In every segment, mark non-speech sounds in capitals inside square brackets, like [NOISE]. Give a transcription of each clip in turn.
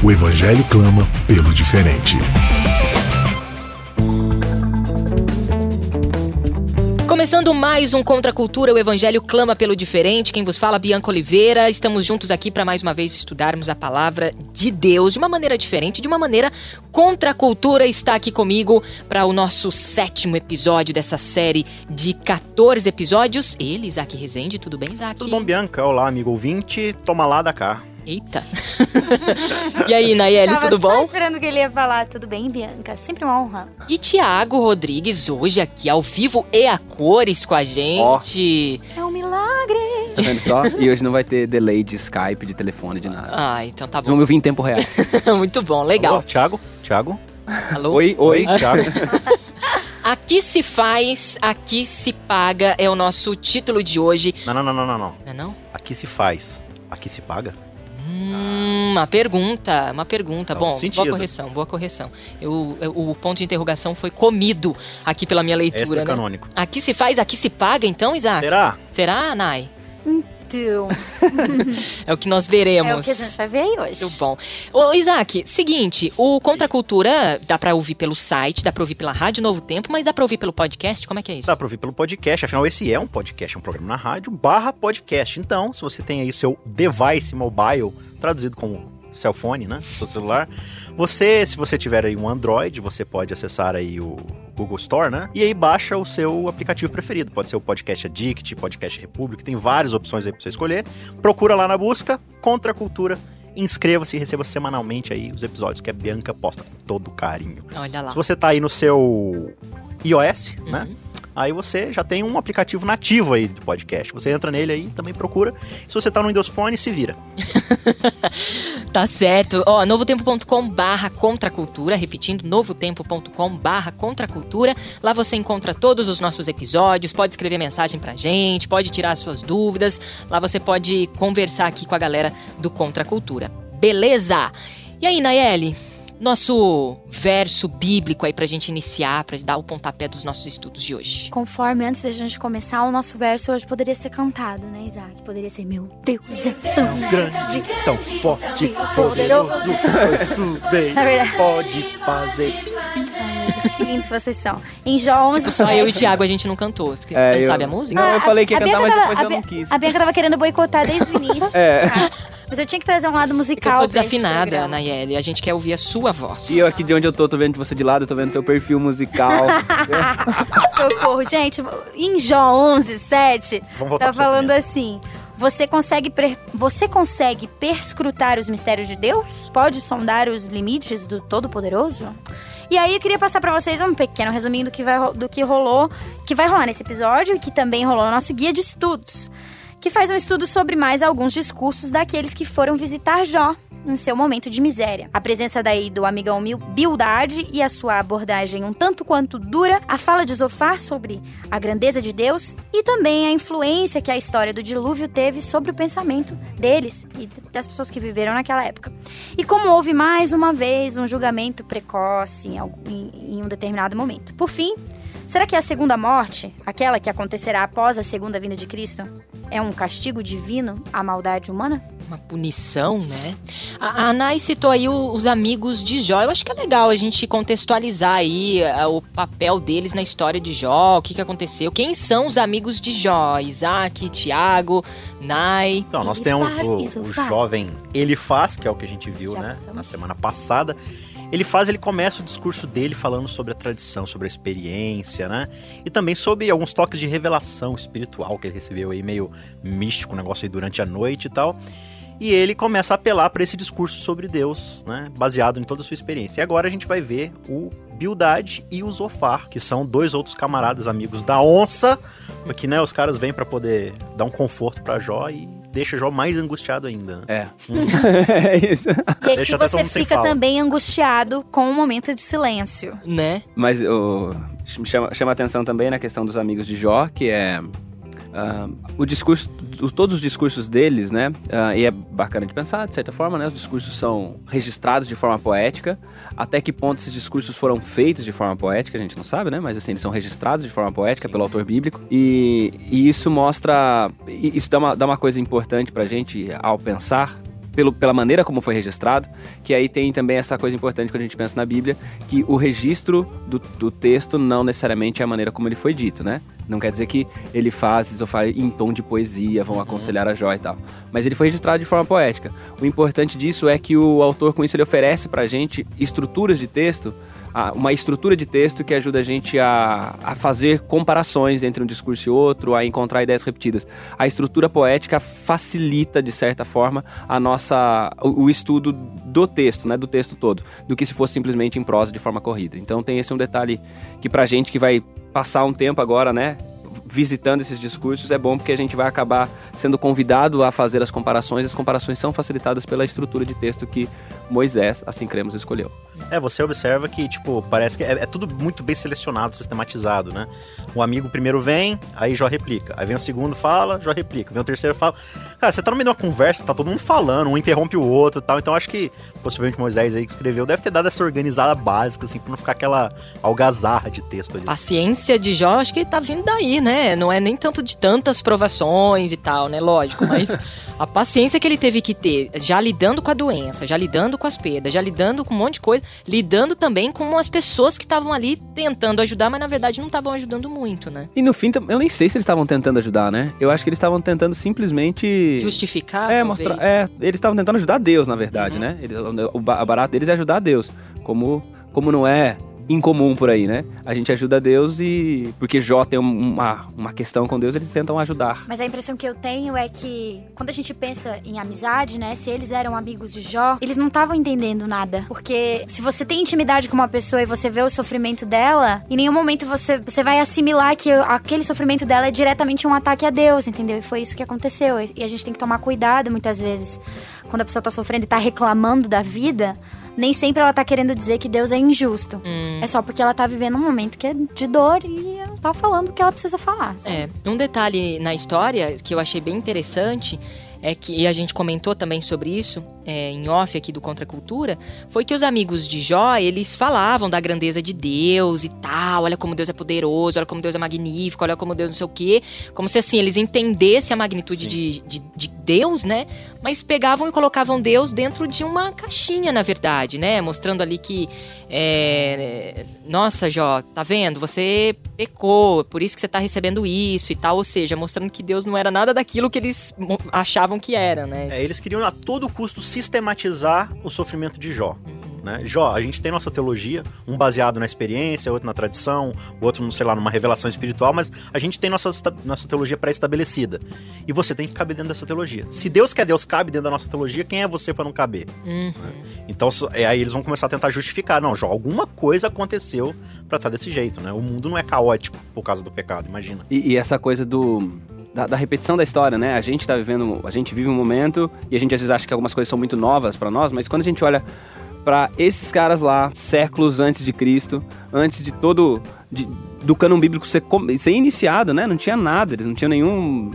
O evangelho clama pelo diferente. Começando mais um Contra a Cultura, o Evangelho clama pelo diferente. Quem vos fala, Bianca Oliveira. Estamos juntos aqui para mais uma vez estudarmos a palavra de Deus de uma maneira diferente, de uma maneira contra a cultura. Está aqui comigo para o nosso sétimo episódio dessa série de 14 episódios. Ele, Isaac Rezende. Tudo bem, Isaac? Tudo bom, Bianca? Olá, amigo ouvinte. Toma lá da cá. Eita. [LAUGHS] e aí, Nayeli, Tava tudo só bom? esperando que ele ia falar. Tudo bem, Bianca? Sempre uma honra. E Tiago Rodrigues, hoje aqui ao vivo e a cores com a gente. É um milagre. Tá vendo só? E hoje não vai ter delay de Skype, de telefone, de nada. Ah, então tá Vocês vão bom. me ouvir em tempo real. [LAUGHS] Muito bom, legal. Alô, Thiago? Thiago? Alô? Oi, oi. Thiago. [LAUGHS] Aqui se faz, aqui se paga é o nosso título de hoje. não, não, não, não, não, não. Não é não? Aqui se faz. Aqui se paga? Hum, uma pergunta, uma pergunta. Faz Bom, sentido. boa correção, boa correção. Eu, eu- o ponto de interrogação foi comido aqui pela minha leitura, Extra né? canônico. Aqui se faz, aqui se paga, então, Isaac? Será? Será, Nai? Então, É o que nós veremos. é o que a gente vai ver aí hoje. Muito bom. Ô, Isaac, seguinte, o Contra a Cultura dá pra ouvir pelo site, dá pra ouvir pela Rádio Novo Tempo, mas dá pra ouvir pelo podcast? Como é que é isso? Dá pra ouvir pelo podcast, afinal esse é um podcast, é um programa na rádio, barra podcast. Então, se você tem aí seu device mobile, traduzido como cellphone, né, seu celular, você, se você tiver aí um Android, você pode acessar aí o Google Store, né, e aí baixa o seu aplicativo preferido. Pode ser o Podcast Addict, Podcast Republic, tem várias opções aí pra você escolher. Procura lá na busca, Contra a Cultura, inscreva-se e receba semanalmente aí os episódios que a Bianca posta com todo carinho. Olha lá. Se você tá aí no seu iOS, Uhum. né? Aí você já tem um aplicativo nativo aí de podcast. Você entra nele aí, também procura. Se você tá no Windows Phone, se vira. [LAUGHS] Tá certo. Ó, novotempo.com barra contracultura, repetindo, novotempo.com barra contracultura. Lá você encontra todos os nossos episódios, pode escrever mensagem pra gente, pode tirar suas dúvidas. Lá você pode conversar aqui com a galera do Contra a Cultura. Beleza? E aí, Nayeli? Nosso verso bíblico aí pra gente iniciar, pra dar o pontapé dos nossos estudos de hoje. Conforme antes da gente começar, o nosso verso hoje poderia ser cantado, né, Isaac? Poderia ser Meu Deus é tão grande, tão forte, poderoso. pois tu [LAUGHS] bem Na verdade- pode fazer. Ai, Deus, que lindos vocês são. Em Jó 11, Tipo, só eu e o 7. Thiago a gente não cantou. Porque É, você não eu- sabe a música? Não, eu Ah, falei que ia cantar, mas tava- depois eu não quis. A Bianca tava querendo boicotar desde o [LAUGHS] início. É. Mas eu tinha que trazer um lado eu musical. sou pra esse desafinada. Nayeli. A gente quer ouvir a sua voz. E eu aqui de onde eu tô, tô vendo você de lado, tô vendo seu perfil musical. [LAUGHS] Socorro, gente. Em Jó 11, 7, Vamos voltar tá falando assim. Você consegue, per- você consegue perscrutar os mistérios de Deus? Pode sondar os limites do Todo-Poderoso? E aí eu queria passar pra vocês um pequeno resuminho do que, vai, ro- do que rolou, que vai rolar nesse episódio e que também rolou no nosso guia de estudos, que faz um estudo sobre mais alguns discursos daqueles que foram visitar Jó em seu momento de miséria. A presença daí do amigão Bildade e a sua abordagem um tanto quanto dura, a fala de Zofar sobre a grandeza de Deus e também a influência que a história do dilúvio teve sobre o pensamento deles e das pessoas que viveram naquela época. E como houve mais uma vez um julgamento precoce em, em- em um determinado momento. Por fim, será que a segunda morte, aquela que acontecerá após a segunda vinda de Cristo, é um castigo divino à maldade humana? Uma punição, né? A, a Nai citou aí o- os amigos de Jó. Eu acho que é legal a gente contextualizar aí o papel deles na história de Jó, o que, que aconteceu. Quem são os amigos de Jó? Isaac, Tiago, Nai. Então, nós Ele temos o, o jovem Ele faz, que é o que a gente viu, Já né, passamos. na semana passada. Ele faz, ele começa o discurso dele falando sobre a tradição, sobre a experiência, né? E também sobre alguns toques de revelação espiritual que ele recebeu aí, meio místico, um negócio aí durante a noite e tal. E ele começa a apelar para esse discurso sobre Deus, né? Baseado em toda a sua experiência. E agora a gente vai ver o Bildad e o Zofar, que são dois outros camaradas amigos da onça, que né, os caras vêm para poder dar um conforto para Jó e deixa Jó mais angustiado ainda. Né? É. [LAUGHS] é isso. [LAUGHS] E aqui Deixa você fica também angustiado com um momento de silêncio. Né? Mas o, chama, chama atenção também na questão dos amigos de Jó, que é ah, o discurso, todos os discursos deles, né? ah, e é bacana de pensar, de certa forma, né? Os discursos são registrados de forma poética. Até que ponto esses discursos foram feitos de forma poética, a gente não sabe, né? Mas assim, eles são registrados de forma poética pelo autor bíblico. E, e isso mostra. Isso dá uma, dá uma coisa importante pra gente ao pensar pela maneira como foi registrado, que aí tem também essa coisa importante quando a gente pensa na Bíblia, que o registro do, do texto não necessariamente é a maneira como ele foi dito, né? Não quer dizer que ele faz ou faz em tom de poesia, vão aconselhar a Jó e tal. Mas ele foi registrado de forma poética. O importante disso é que o autor, com isso, ele oferece pra gente estruturas de texto, a- uma estrutura de texto que ajuda a gente a, a fazer comparações entre um discurso e outro, a encontrar ideias repetidas. A estrutura poética facilita, de certa forma, a nossa, o, o estudo do texto, né, do texto todo, do que se fosse simplesmente em prosa de forma corrida. Então tem esse um detalhe que pra gente que vai passar um tempo agora, né, visitando esses discursos, é bom porque a gente vai acabar sendo convidado a fazer as comparações. As comparações são facilitadas pela estrutura de texto que Moisés, assim cremos, escolheu. É, você observa que, tipo, parece que é, é tudo muito bem selecionado, sistematizado, né? O amigo primeiro vem, aí Jó replica. Aí vem o segundo, fala, Jó replica. Vem o terceiro, fala. Cara, você tá no meio de uma conversa, tá todo mundo falando, um interrompe o outro e tal. Então acho que, possivelmente, Moisés aí que escreveu deve ter dado essa organizada básica, assim, pra não ficar aquela algazarra de texto ali. Paciência de Jó, acho que tá vindo daí, né? Não é nem tanto de tantas provações e tal, né? Lógico, mas [LAUGHS] a paciência que ele teve que ter, já lidando com a doença, já lidando com as perdas, já lidando com um monte de coisa, lidando também com as pessoas que estavam ali tentando ajudar, mas na verdade não estavam ajudando muito, né? E no fim, eu nem sei se eles estavam tentando ajudar, né? Eu acho que eles estavam tentando simplesmente. Justificar. É, talvez. mostrar. É, eles estavam tentando ajudar Deus, na verdade, né? Eles- o barato deles é ajudar Deus. Como, como não é incomum por aí, né? A gente ajuda Deus e. Porque Jó tem um- uma, uma questão com Deus, eles tentam ajudar. Mas a impressão que eu tenho é que quando a gente pensa em amizade, né? Se eles eram amigos de Jó, eles não estavam entendendo nada. Porque se você tem intimidade com uma pessoa e você vê o sofrimento dela, em nenhum momento você, você vai assimilar que aquele sofrimento dela é diretamente um ataque a Deus, entendeu? E foi isso que aconteceu. E a gente tem que tomar cuidado muitas vezes. Quando a pessoa tá sofrendo e tá reclamando da vida, nem sempre ela tá querendo dizer que Deus é injusto. Hum. É só porque ela tá vivendo um momento que é de dor e ela tá falando o que ela precisa falar. É, um detalhe na história que eu achei bem interessante é que, e a gente comentou também sobre isso é, em off aqui do Contra Cultura, foi que os amigos de Jó, eles falavam da grandeza de Deus e tal, olha como Deus é poderoso, olha como Deus é magnífico, olha como Deus não sei o quê, como se assim, eles entendessem a magnitude de, de, de Deus, né? Mas pegavam e colocavam Deus dentro de uma caixinha, na verdade, né? Mostrando ali que, é, nossa, Jó, tá vendo? Você pecou, por isso que você tá recebendo isso e tal. Ou seja, mostrando que Deus não era nada daquilo que eles mo- achavam que era, né? É, eles queriam a todo custo sistematizar o sofrimento de Jó. Né? Jó, a gente tem nossa teologia, um baseado na experiência, outro na tradição, o outro, sei lá, numa revelação espiritual, mas a gente tem nossa, nossa teologia pré-estabelecida. E você tem que caber dentro dessa teologia. Se Deus quer Deus cabe dentro da nossa teologia, quem é você para não caber? Uhum. Então, so- é, aí eles vão começar a tentar justificar. Não, Jó, alguma coisa aconteceu pra estar desse jeito, né? O mundo não é caótico por causa do pecado, imagina. E, e essa coisa do. Da, da repetição da história, né? A gente tá vivendo. A gente vive um momento e a gente às vezes acha que algumas coisas são muito novas pra nós, mas quando a gente olha pra esses caras lá, séculos antes de Cristo, antes de todo. de- do cânon bíblico ser, ser iniciado, né? Não tinha nada, eles não tinham nenhum.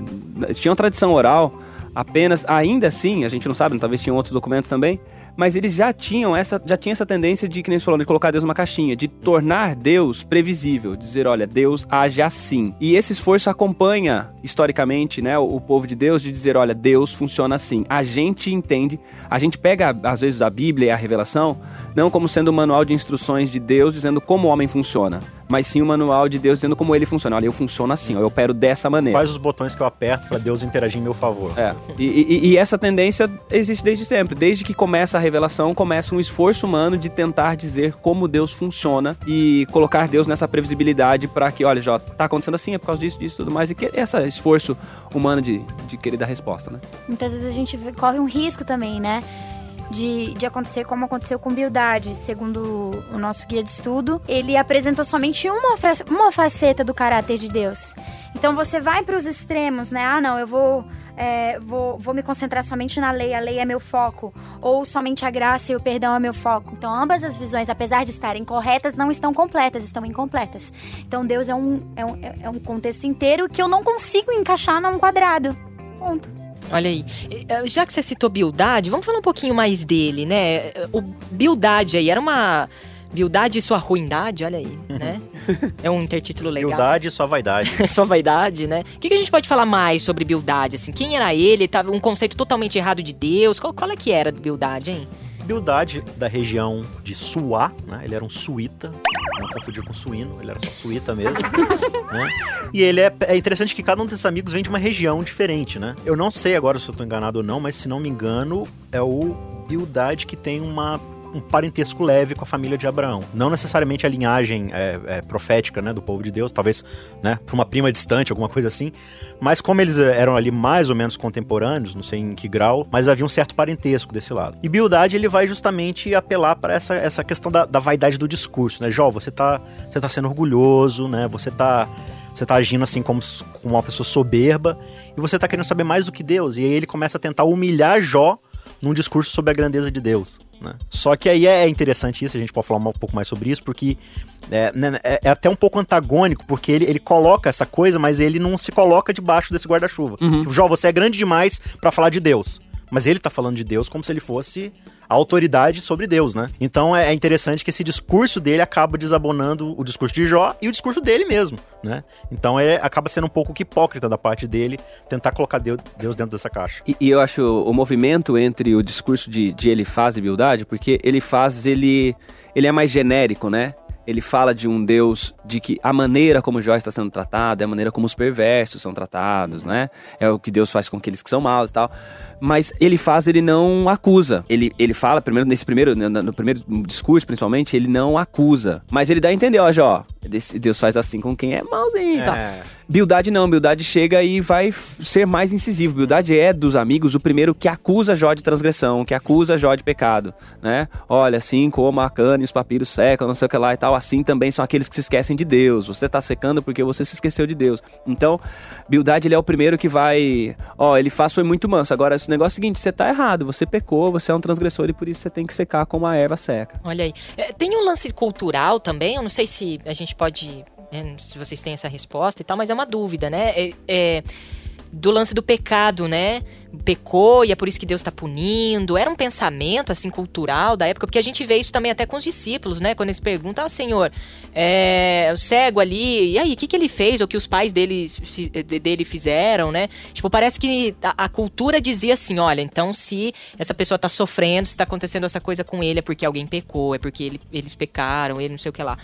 Tinham tradição oral, apenas. Ainda assim, a gente não sabe, talvez tinham outros documentos também. Mas eles já tinham essa, já tinha essa tendência de, que nem você falou, de colocar Deus numa caixinha, de tornar Deus previsível, dizer, olha, Deus age assim. E esse esforço acompanha, historicamente, né, o, o povo de Deus, de dizer, olha, Deus funciona assim. A gente entende, a gente pega, às vezes, a Bíblia e a revelação, não como sendo um manual de instruções de Deus dizendo como o homem funciona, mas sim um manual de Deus dizendo como ele funciona. Olha, eu funciono assim, ó, eu opero dessa maneira. Quais os botões que eu aperto pra Deus interagir em meu favor? É. E, e- e essa tendência existe desde sempre. Desde que começa a revelação, começa um esforço humano de tentar dizer como Deus funciona e colocar Deus nessa previsibilidade para que, olha, já tá acontecendo assim, é por causa disso, disso, tudo mais. E que esse esforço humano de, de querer dar resposta, né? Muitas vezes a gente corre um risco também, né? De, de acontecer como aconteceu com Bildade, segundo o nosso guia de estudo. Ele apresentou somente uma, uma faceta do caráter de Deus. Então você vai para os extremos, né? Ah, não, eu vou é, vou, vou me concentrar somente na lei, a lei é meu foco, ou somente a graça e o perdão é meu foco. Então, ambas as visões, apesar de estarem corretas, não estão completas, estão incompletas. Então, Deus é um, é um, é um contexto inteiro que eu não consigo encaixar num quadrado. Ponto. Olha aí. Eh, Já que você citou Bildade, vamos falar um pouquinho mais dele, né? O Bildade aí era uma. Bildade e sua ruindade, olha aí, né? É um intertítulo legal. Humildade e sua vaidade. [LAUGHS] sua vaidade, né? O que, que a gente pode falar mais sobre Bildade, assim? Quem era ele? Tava um conceito totalmente errado de Deus. Qual, qual é que era Bildade, hein? Bildade, da região de Suá, né? Ele era um suíta, não confundir com suíno, ele era só suíta mesmo, [LAUGHS] né? E ele é, é interessante que cada um desses amigos vem de uma região diferente, né? Eu não sei agora se eu tô enganado ou não, mas se não me engano, é o Bildade que tem uma um parentesco leve com a família de Abraão. Não necessariamente a linhagem é, é, profética né, do povo de Deus, talvez né, para uma prima distante, alguma coisa assim. Mas como eles eram ali mais ou menos contemporâneos, não sei em que grau, mas havia um certo parentesco desse lado. E Bildade ele vai justamente apelar para essa, essa questão da, da, vaidade do discurso, né? Jó, você tá, você tá sendo orgulhoso, né? Você tá você tá agindo assim como, como uma pessoa soberba e você tá querendo saber mais do que Deus. E aí ele começa a tentar humilhar Jó num discurso sobre a grandeza de Deus. Né? Só que aí é interessante isso, a gente pode falar um pouco mais sobre isso, porque é, né, é, é até um pouco antagônico, porque ele, ele coloca essa coisa, mas ele não se coloca debaixo desse guarda-chuva. Uhum. Tipo, Jó, você é grande demais para falar de Deus. Mas ele tá falando de Deus como se ele fosse a autoridade sobre Deus, né? Então é interessante que esse discurso dele acaba desabonando o discurso de Jó e o discurso dele mesmo, né? Então é, acaba sendo um pouco hipócrita da parte dele tentar colocar Deus, Deus dentro dessa caixa. E, e, eu acho o movimento entre o discurso de, de Elifaz e Bildade, porque Elifaz, ele, ele é mais genérico, né? Ele fala de um Deus de que a maneira como Jó está sendo tratado é a maneira como os perversos são tratados, né? É o que Deus faz com aqueles que são maus e tal. Mas ele faz, ele não acusa. Ele, ele fala, primeiro, nesse primeiro, no, no primeiro discurso, principalmente, ele não acusa. Mas ele dá a entender, ó, Jó, Deus faz assim com quem é mauzinho e tal. Bildade não, Bildade chega e vai ser mais incisivo. Bildade é dos amigos o primeiro que acusa Jó de transgressão, que acusa Jó de pecado, né? Olha, assim como a cana e os papiros secam, não sei o que lá e tal, assim também são aqueles que se esquecem de Deus. Você tá secando porque você se esqueceu de Deus. Então, Bildade ele é o primeiro que vai, ó, ele faz foi muito manso. Agora, esse negócio é o seguinte, você tá errado, você pecou, você é um transgressor e por isso você tem que secar como a erva seca. Olha aí. É, tem um lance cultural também, eu não sei se a gente pode né, se vocês têm essa resposta e tal, mas é uma dúvida, né? É, é, do lance do pecado, né? Pecou e é por isso que Deus está punindo. Era um pensamento, assim, cultural da época, porque a gente vê isso também até com os discípulos, né? Quando eles perguntam, ah, Senhor, é, o cego ali, e aí, o que, que ele fez? Ou que os pais dele, dele fizeram, né? Tipo, parece que a, a cultura dizia assim, olha, então se essa pessoa está sofrendo, se está acontecendo essa coisa com ele, é porque alguém pecou, é porque ele, eles pecaram, ele não sei o que lá.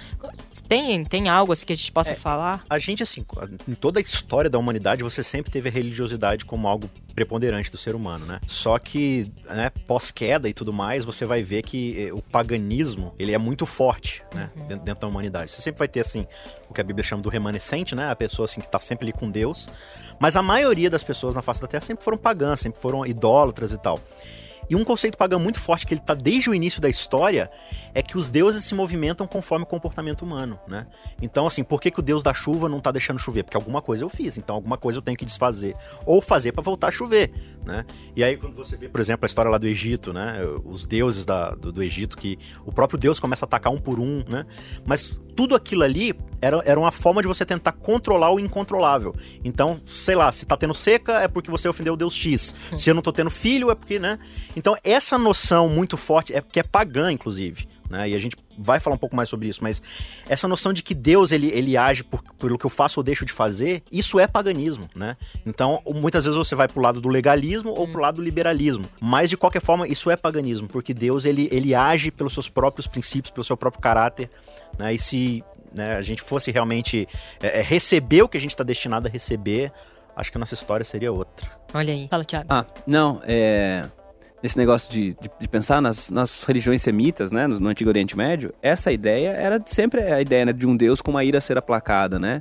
Tem, tem algo assim que a gente possa é, falar? A gente, assim, em toda a história da humanidade, você sempre teve a religiosidade como algo preponderante do ser humano, né? Só que, né, pós-queda e tudo mais, você vai ver que eh, o paganismo, ele é muito forte, né, uhum. dentro, dentro, da humanidade. Você sempre vai ter, assim, o que a Bíblia chama do remanescente, né? A pessoa, assim, que tá sempre ali com Deus. Mas a maioria das pessoas na face da Terra sempre foram pagãs, sempre foram idólatras e tal. E um conceito pagão muito forte que ele está desde o início da história é que os deuses se movimentam conforme o comportamento humano, né? Então, assim, por que, que o deus da chuva não está deixando chover? Porque alguma coisa eu fiz, então alguma coisa eu tenho que desfazer. Ou fazer para voltar a chover, né? E aí, quando você vê, por exemplo, a história lá do Egito, né? Os deuses da, do, do Egito, que o próprio deus começa a atacar um por um, né? Mas tudo aquilo ali era, era uma forma de você tentar controlar o incontrolável. Então, sei lá, se tá tendo seca é porque você ofendeu o Deus X. Se eu não tô tendo filho é porque, né? Então, essa noção muito forte, é que é pagã, inclusive. Né? E a gente vai falar um pouco mais sobre isso, mas essa noção de que Deus ele, ele age por, pelo que eu faço ou deixo de fazer, isso é paganismo, né? Então, muitas vezes você vai pro lado do legalismo ou pro lado do liberalismo, mas de qualquer forma, isso é paganismo, porque Deus ele, ele age pelos seus próprios princípios, pelo seu próprio caráter, né? E se né, a gente fosse realmente é, receber o que a gente está destinado a receber, acho que a nossa história seria outra. Olha aí. Fala, Thiago. Ah, não, é nesse negócio de, de, de, pensar nas, nas religiões semitas, né, no, no, Antigo Oriente Médio, essa ideia era sempre a ideia né, de um Deus com uma ira a ser aplacada, né?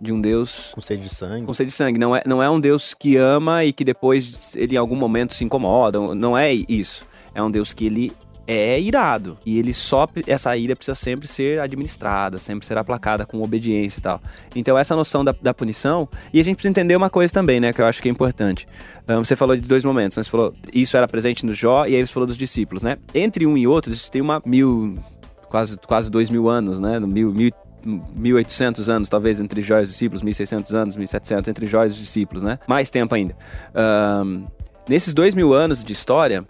De um Deus... Com sede de sangue. Com sede de sangue. Não é, não é um Deus que ama e que depois ele em algum momento se incomoda. Não é isso. É um Deus que ele é irado. E ele só. Essa ira precisa sempre ser administrada, sempre ser aplacada com obediência e tal. Então, essa noção da, da punição. E a gente precisa entender uma coisa também, né? Que eu acho que é importante. Um, você falou de dois momentos. Né? Você falou. Isso era presente no Jó, e aí você falou dos discípulos, né? Entre um e outro, tem uma mil. Quase, quase dois mil anos, né? Mil, mil 1800 anos, talvez, entre Jó e os discípulos, 1600 anos, 1700, entre Jó e os discípulos, né? Mais tempo ainda. Um, nesses dois mil anos de história,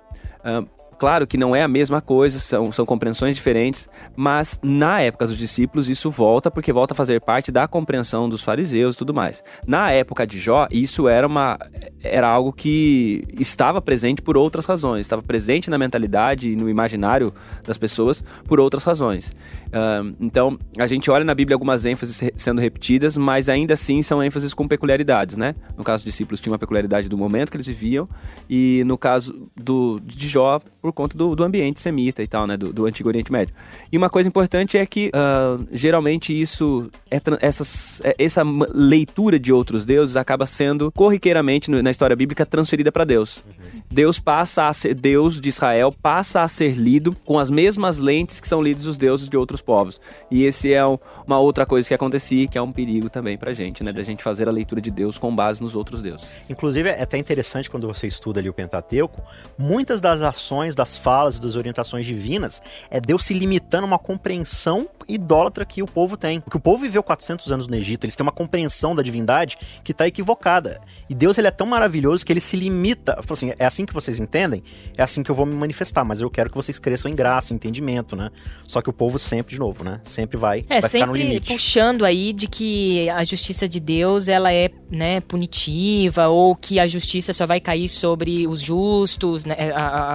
um, Claro que não é a mesma coisa, são, são compreensões diferentes, mas na época dos discípulos isso volta porque volta a fazer parte da compreensão dos fariseus e tudo mais. Na época de Jó, isso era uma era algo que estava presente por outras razões, estava presente na mentalidade e no imaginário das pessoas por outras razões. Uh, então, a gente olha na Bíblia algumas ênfases sendo repetidas, mas ainda assim são ênfases com peculiaridades, né? No caso dos discípulos tinha uma peculiaridade do momento que eles viviam e no caso do de Jó por conta do, do ambiente semita e tal, né? Do, do, Antigo Oriente Médio. E uma coisa importante é que uh, geralmente isso, é, essas, é, essa leitura de outros deuses acaba sendo corriqueiramente no, na história bíblica transferida para Deus. Uhum. Deus passa a ser Deus de Israel passa a ser lido com as mesmas lentes que são lidos os deuses de outros povos. E esse é um, uma outra coisa que acontecia, que é um perigo também pra gente, né? Da gente fazer a leitura de Deus com base nos outros deuses. Inclusive é até interessante quando você estuda ali o Pentateuco, muitas das ações das falas e das orientações divinas é Deus se limitando a uma compreensão idólatra que o povo tem. Porque o povo viveu 400 anos no Egito, eles têm uma compreensão da divindade que está equivocada. E Deus ele é tão maravilhoso que ele se limita, assim, é assim que vocês entendem, é assim que eu vou me manifestar, mas eu quero que vocês cresçam em graça, em entendimento, né? Só que o povo sempre, de novo, né? Sempre vai, é, vai ficar no limite. puxando aí de que a justiça de Deus, ela é, né, punitiva ou que a justiça só vai cair sobre os justos, né,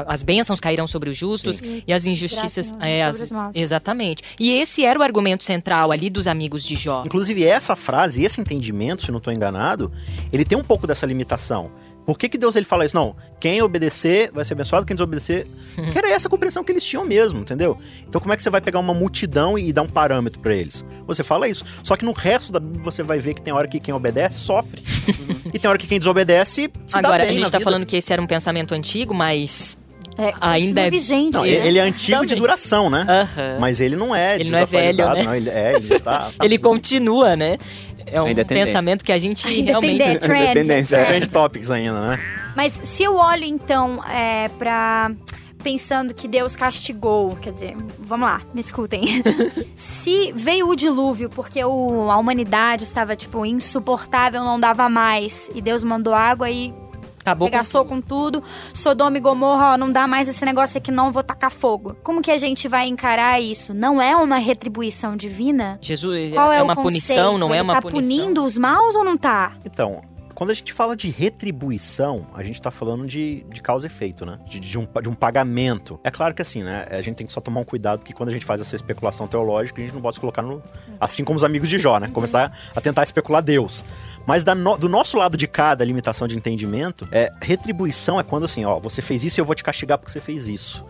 as bênçãos bênçãos cairão sobre os justos Sim. e as injustiças é, as, exatamente. E esse era o argumento central ali dos amigos de Jó. Inclusive essa frase, esse entendimento, se não estou enganado, ele tem um pouco dessa limitação. Por que, que Deus ele fala isso? Não, quem obedecer vai ser abençoado, quem desobedecer. Uhum. que era essa compreensão que eles tinham mesmo, entendeu? Então, como é que você vai pegar uma multidão e dar um parâmetro para eles? Você fala isso. Só que no resto da Bíblia você vai ver que tem hora que quem obedece sofre. Uhum. e tem hora que quem desobedece se Agora, dá bem a gente tá vida. falando que esse era um pensamento antigo, mas é, ainda é vigente. Não, ele é antigo Também. de duração, né? Uhum. Mas ele não é Ele não é velho, né? Não, ele, é, ele, tá, [LAUGHS] tá ele continua, né? É um ainda pensamento que a gente ainda realmente... Tem [LAUGHS] trend, tendência, trend. trend topics ainda, né? Mas se eu olho, então, é, pra pensando que Deus castigou, quer dizer, vamos lá, me escutem. [LAUGHS] Se veio o dilúvio porque o, a humanidade estava, tipo, insuportável, não dava mais, e Deus mandou água e Acabou Regaçou com, com tudo. Sodoma e Gomorra, ó, não dá mais esse negócio aqui não, vou tacar fogo. Como que a gente vai encarar isso? Não é uma retribuição divina? Jesus, Qual é, é uma punição, não é uma tá punição? Tá punindo os maus ou não tá? Então, quando a gente fala de retribuição, a gente tá falando de, de causa e efeito, né? De, de, um, de um pagamento. É claro que assim, né? A gente tem que só tomar um cuidado, porque quando a gente faz essa especulação teológica, a gente não pode se colocar no. Assim como os amigos de Jó, né? Começar a tentar especular Deus. Mas no, do nosso lado de cada limitação de entendimento, é, retribuição é quando assim, ó, você fez isso e eu vou te castigar porque você fez isso.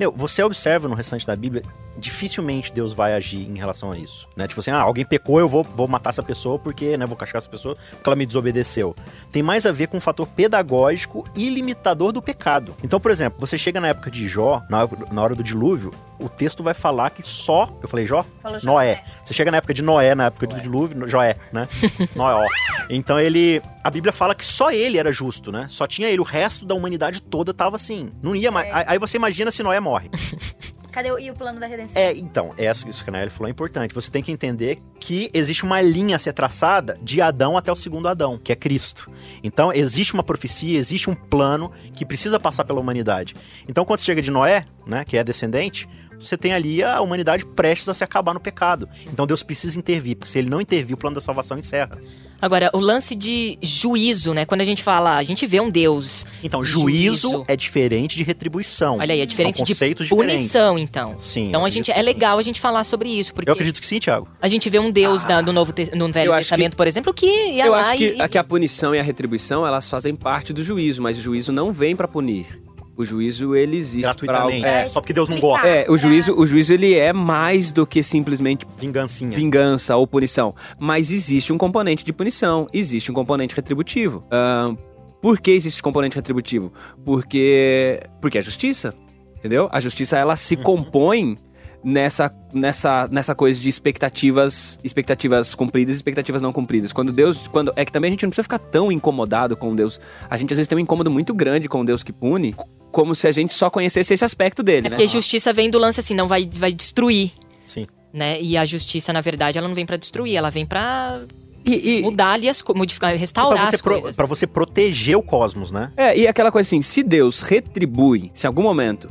Meu, você observa no restante da Bíblia, dificilmente Deus vai agir em relação a isso, né? Tipo assim, ah, alguém pecou, eu vou, vou matar essa pessoa porque, né, vou castigar essa pessoa porque ela me desobedeceu. Tem mais a ver com um fator pedagógico e limitador do pecado. Então, por exemplo, você chega na época de Jó, na, hora do dilúvio, o texto vai falar que só, eu falei Jó? Falou Noé. Jó, Você chega na época de Noé, na época Noé. do dilúvio, Joé, né? [LAUGHS] Noé. Então ele, a Bíblia fala que só ele era justo, né? Só tinha ele, o resto da humanidade toda tava assim. Não ia mais. É. Aí você imagina se Noé morre. [LAUGHS] Cadê o, e o plano da redenção? É, então, é isso que a Nelly falou é importante. Você tem que entender que existe uma linha a ser traçada de Adão até o segundo Adão, que é Cristo. Então, existe uma profecia, existe um plano que precisa passar pela humanidade. Então, quando chega de Noé, né, que é descendente, você tem ali a humanidade prestes a se acabar no pecado. Então Deus precisa intervir, porque se ele não intervir, o plano da salvação encerra. Agora, o lance de juízo, né? Quando a gente fala, a gente vê um Deus. Então, juízo, juízo. é diferente de retribuição. Olha aí, é diferente São conceitos de punição, então. Sim. Então a gente é legal a gente falar sobre isso, porque Eu acredito que sim, Thiago. A gente vê um Deus ah, da, no novo no Velho Testamento, que, por exemplo, que ia eu lá acho que, e... que a punição e a retribuição, elas fazem parte do juízo, mas o juízo não vem para punir. O juízo, ele existe gratuitamente. Pra... É, só porque Deus não gosta. É, o juízo, o juízo ele é mais do que simplesmente vingancinha. vingança ou punição, mas existe um componente de punição, existe um componente retributivo. Uh, por que existe componente retributivo? Porque porque é justiça. Entendeu? A justiça, ela se compõe nessa, nessa, nessa coisa de expectativas, expectativas cumpridas e expectativas não cumpridas. Quando Deus, quando é que também a gente não precisa ficar tão incomodado com Deus. A gente às vezes tem um incômodo muito grande com Deus que pune, como se a gente só conhecesse esse aspecto dele, É né? porque justiça vem do lance assim, não vai, vai destruir, Sim. né? E a justiça, na verdade, ela não vem pra destruir, ela vem pra E, e- mudar ali as coisas, modificar, restaurar você, as pro- coisas. pra você proteger o cosmos, né? É, e aquela coisa assim, se Deus retribui, se em algum momento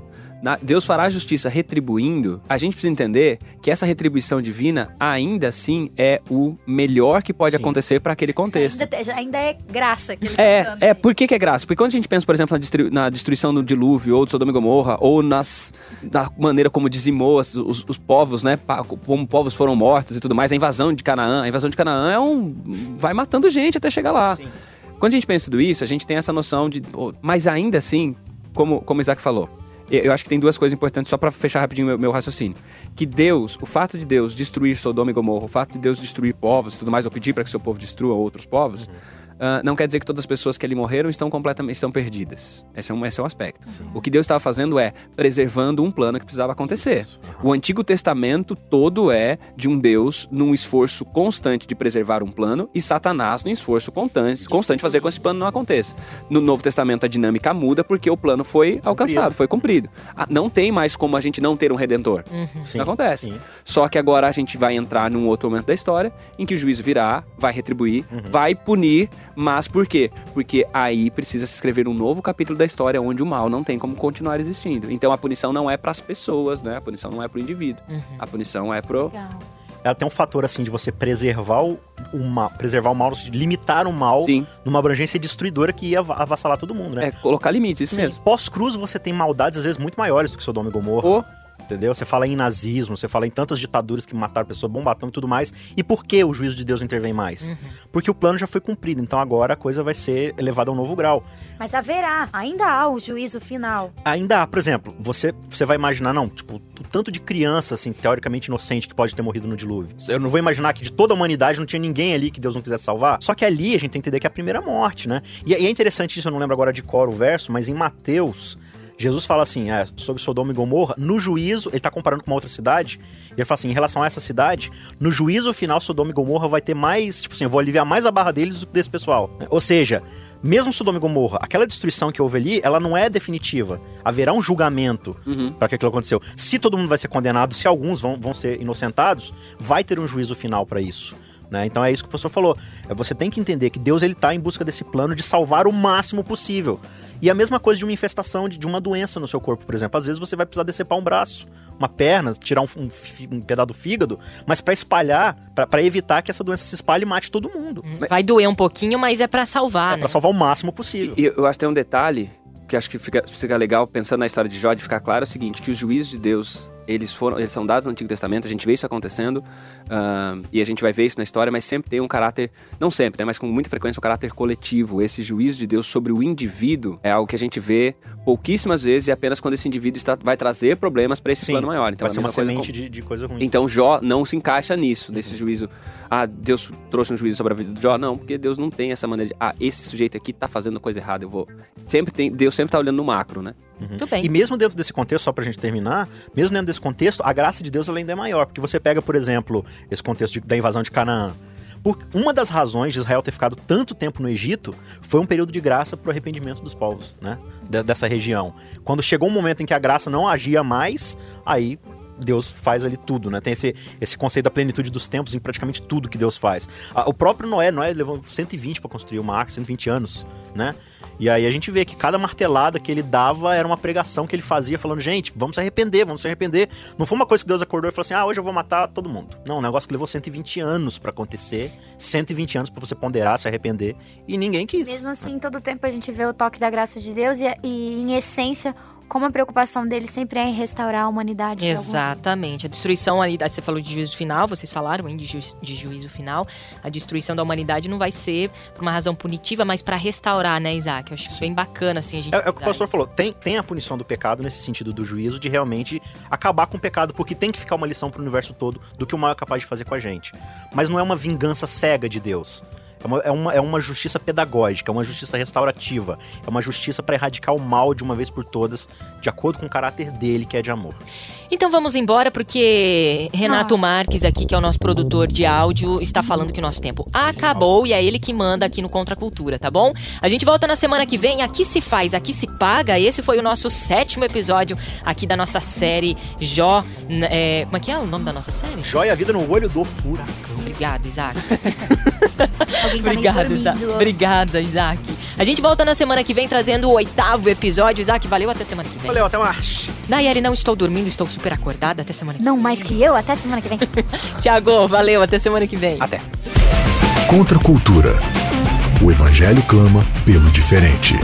Deus fará a justiça retribuindo, a gente precisa entender que essa retribuição divina ainda assim é o melhor que pode Sim. acontecer para aquele contexto. Ainda, ainda é graça que ele tá É, dando é, por que, que é graça? Porque quando a gente pensa, por exemplo, na, destru- na destruição do dilúvio, ou do Sodoma e Gomorra, ou nas, na maneira como dizimou as- os, os povos, né? Como povos foram mortos e tudo mais, a invasão de Canaã. A invasão de Canaã é um. vai matando gente até chegar lá. Sim. Quando a gente pensa em tudo isso, a gente tem essa noção de. mas ainda assim, como, como o Isaac falou, eu acho que tem duas coisas importantes só pra fechar rapidinho meu, meu raciocínio. Que Deus, o fato de Deus destruir Sodoma e Gomorra, o fato de Deus destruir povos e tudo mais, ou pedir para que seu povo destrua outros povos, ah, não quer dizer que todas as pessoas que ali morreram estão completamente estão perdidas. Esse é um, esse é um aspecto. O que Deus estava fazendo é preservando um plano que precisava acontecer. O Antigo Testamento todo é de um Deus num esforço constante de preservar um plano e Satanás num esforço constante, constante de fazer com que esse plano não aconteça. No Novo Testamento a dinâmica muda porque o plano foi alcançado, foi cumprido. Ah, Não tem mais como a gente não ter um redentor. Uhum. Sim. Isso acontece. Sim. Só que agora a gente vai entrar num outro momento da história em que o juízo virá, vai retribuir, Uhum. vai punir, mas por quê? Porque aí precisa se escrever um novo capítulo da história onde o mal não tem como continuar existindo. Então a punição não é para as pessoas, né? A punição não é pro indivíduo. Uhum. A punição é pro Legal. Ela tem um fator assim de você preservar o, o mal, preservar o mal, limitar o mal sim, numa abrangência destruidora que ia ava- avassalar todo mundo, né? é colocar limites, isso mesmo. Pós-cruz você tem maldades às vezes muito maiores do que Sodoma e Gomorra. Ou Entendeu? Você fala em nazismo, você fala em tantas ditaduras que mataram pessoas, bombatão e tudo mais. E por que o juízo de Deus intervém mais? Uhum. Porque o plano já foi cumprido, então agora a coisa vai ser elevada a um novo grau. Mas haverá, ainda há o juízo final. Ainda há, por exemplo, você, você vai imaginar, não, tipo, o tanto de criança, assim, teoricamente inocente que pode ter morrido no dilúvio. Eu não vou imaginar que de toda a humanidade não tinha ninguém ali que Deus não quisesse salvar. Só que ali a gente tem que entender que é a primeira morte, né? E, e é interessante isso, eu não lembro agora de cor o verso, mas em Mateus. Jesus fala assim, é, sobre Sodoma e Gomorra, no juízo, ele tá comparando com uma outra cidade, e ele fala assim, em relação a essa cidade, no juízo final, Sodoma e Gomorra vai ter mais, tipo assim, eu vou aliviar mais a barra deles do que desse pessoal. Ou seja, mesmo Sodoma e Gomorra, aquela destruição que houve ali, ela não é definitiva. Haverá um julgamento Uhum. para que aquilo aconteceu. Se todo mundo vai ser condenado, se alguns vão, vão ser inocentados, vai ter um juízo final para isso. Né? Então é isso que o pastor falou. É, Você tem que entender que Deus ele tá em busca desse plano de salvar o máximo possível. E a mesma coisa de uma infestação de, de uma doença no seu corpo, por exemplo. Às vezes você vai precisar decepar um braço, uma perna, tirar um, um, um pedaço do fígado, mas para espalhar, para evitar que essa doença se espalhe e mate todo mundo. Vai doer um pouquinho, mas é pra salvar, É né? para salvar o máximo possível. E eu acho que tem um detalhe que acho que fica, fica legal pensando na história de Jó de ficar claro é o seguinte, que os juízos de Deus, eles foram, eles são dados no Antigo Testamento, a gente vê isso acontecendo, ahn, e a gente vai ver isso na história, mas sempre tem um caráter, não sempre, né, mas com muita frequência um caráter coletivo. Esse juízo de Deus sobre o indivíduo é algo que a gente vê pouquíssimas vezes e apenas quando esse indivíduo está, vai trazer problemas para esse Sim, plano maior. Então vai a ser uma semente com- de, de coisa ruim. então Jó não se encaixa nisso, nesse juízo. Ah, Deus trouxe um juízo sobre a vida de Jó. Não, porque Deus não tem essa maneira de. Ah, esse sujeito aqui tá fazendo coisa errada, eu vou. Sempre tem. Deus sempre tá olhando no macro, né? Muito bem. E mesmo dentro desse contexto, só pra gente terminar, mesmo dentro desse contexto, a graça de Deus ainda é maior. Porque você pega, por exemplo, esse contexto de- da invasão de Canaã. Por, uma das razões de Israel ter ficado tanto tempo no Egito foi um período de graça pro arrependimento dos povos, né? De- dessa região. Quando chegou um momento em que a graça não agia mais, aí Deus faz ali tudo, né? Tem esse, esse conceito da plenitude dos tempos em praticamente tudo que Deus faz. O próprio Noé, Noé levou 120 para construir uma arca, 120 anos, né? E aí a gente vê que cada martelada que ele dava era uma pregação que ele fazia falando, gente, vamos se arrepender, vamos se arrepender. Não foi uma coisa que Deus acordou e falou assim, ah, hoje eu vou matar todo mundo. Não, um negócio que levou 120 anos para acontecer, 120 anos para você ponderar, se arrepender, e ninguém quis. Mesmo assim, todo tempo a gente vê o toque da graça de Deus e, e, em essência, como a preocupação dele sempre é em restaurar a humanidade. Exatamente. A destruição ali, você falou de juízo final, vocês falaram hein, de, ju- de juízo final. A destruição da humanidade não vai ser por uma razão punitiva, mas pra restaurar, né, Isaac? Eu acho bem bacana, assim, a gente. É, é o que o pastor falou, tem, tem a punição do pecado nesse sentido do juízo, de realmente acabar com o pecado, porque tem que ficar uma lição pro universo todo do que o mal é capaz de fazer com a gente. Mas não é uma vingança cega de Deus. É uma, é uma, é uma justiça pedagógica, é uma justiça restaurativa, é uma justiça para erradicar o mal de uma vez por todas, de acordo com o caráter dele, que é de amor. Então vamos embora, porque Renato Ah. Marques, aqui, que é o nosso produtor de áudio, está falando que o nosso tempo acabou e é ele que manda aqui no Contra a Cultura, tá bom? A gente volta na semana que vem. Aqui se faz, aqui se paga. Esse foi o nosso sétimo episódio aqui da nossa série Jó. é, como é que é o nome da nossa série? Joia a vida no olho do furacão. Obrigada, Isaac. [LAUGHS] Alguém tá Isaac. Obrigada, Isaac. A gente volta na semana que vem trazendo o oitavo episódio. Isaac, valeu até semana que vem. Valeu, até mais. Nayeli, não estou dormindo, estou super acordada. Até semana que Não mais que eu, até semana que vem. [LAUGHS] vem. Tiago, valeu, até semana que vem. Até. Contra a cultura. O evangelho clama pelo diferente.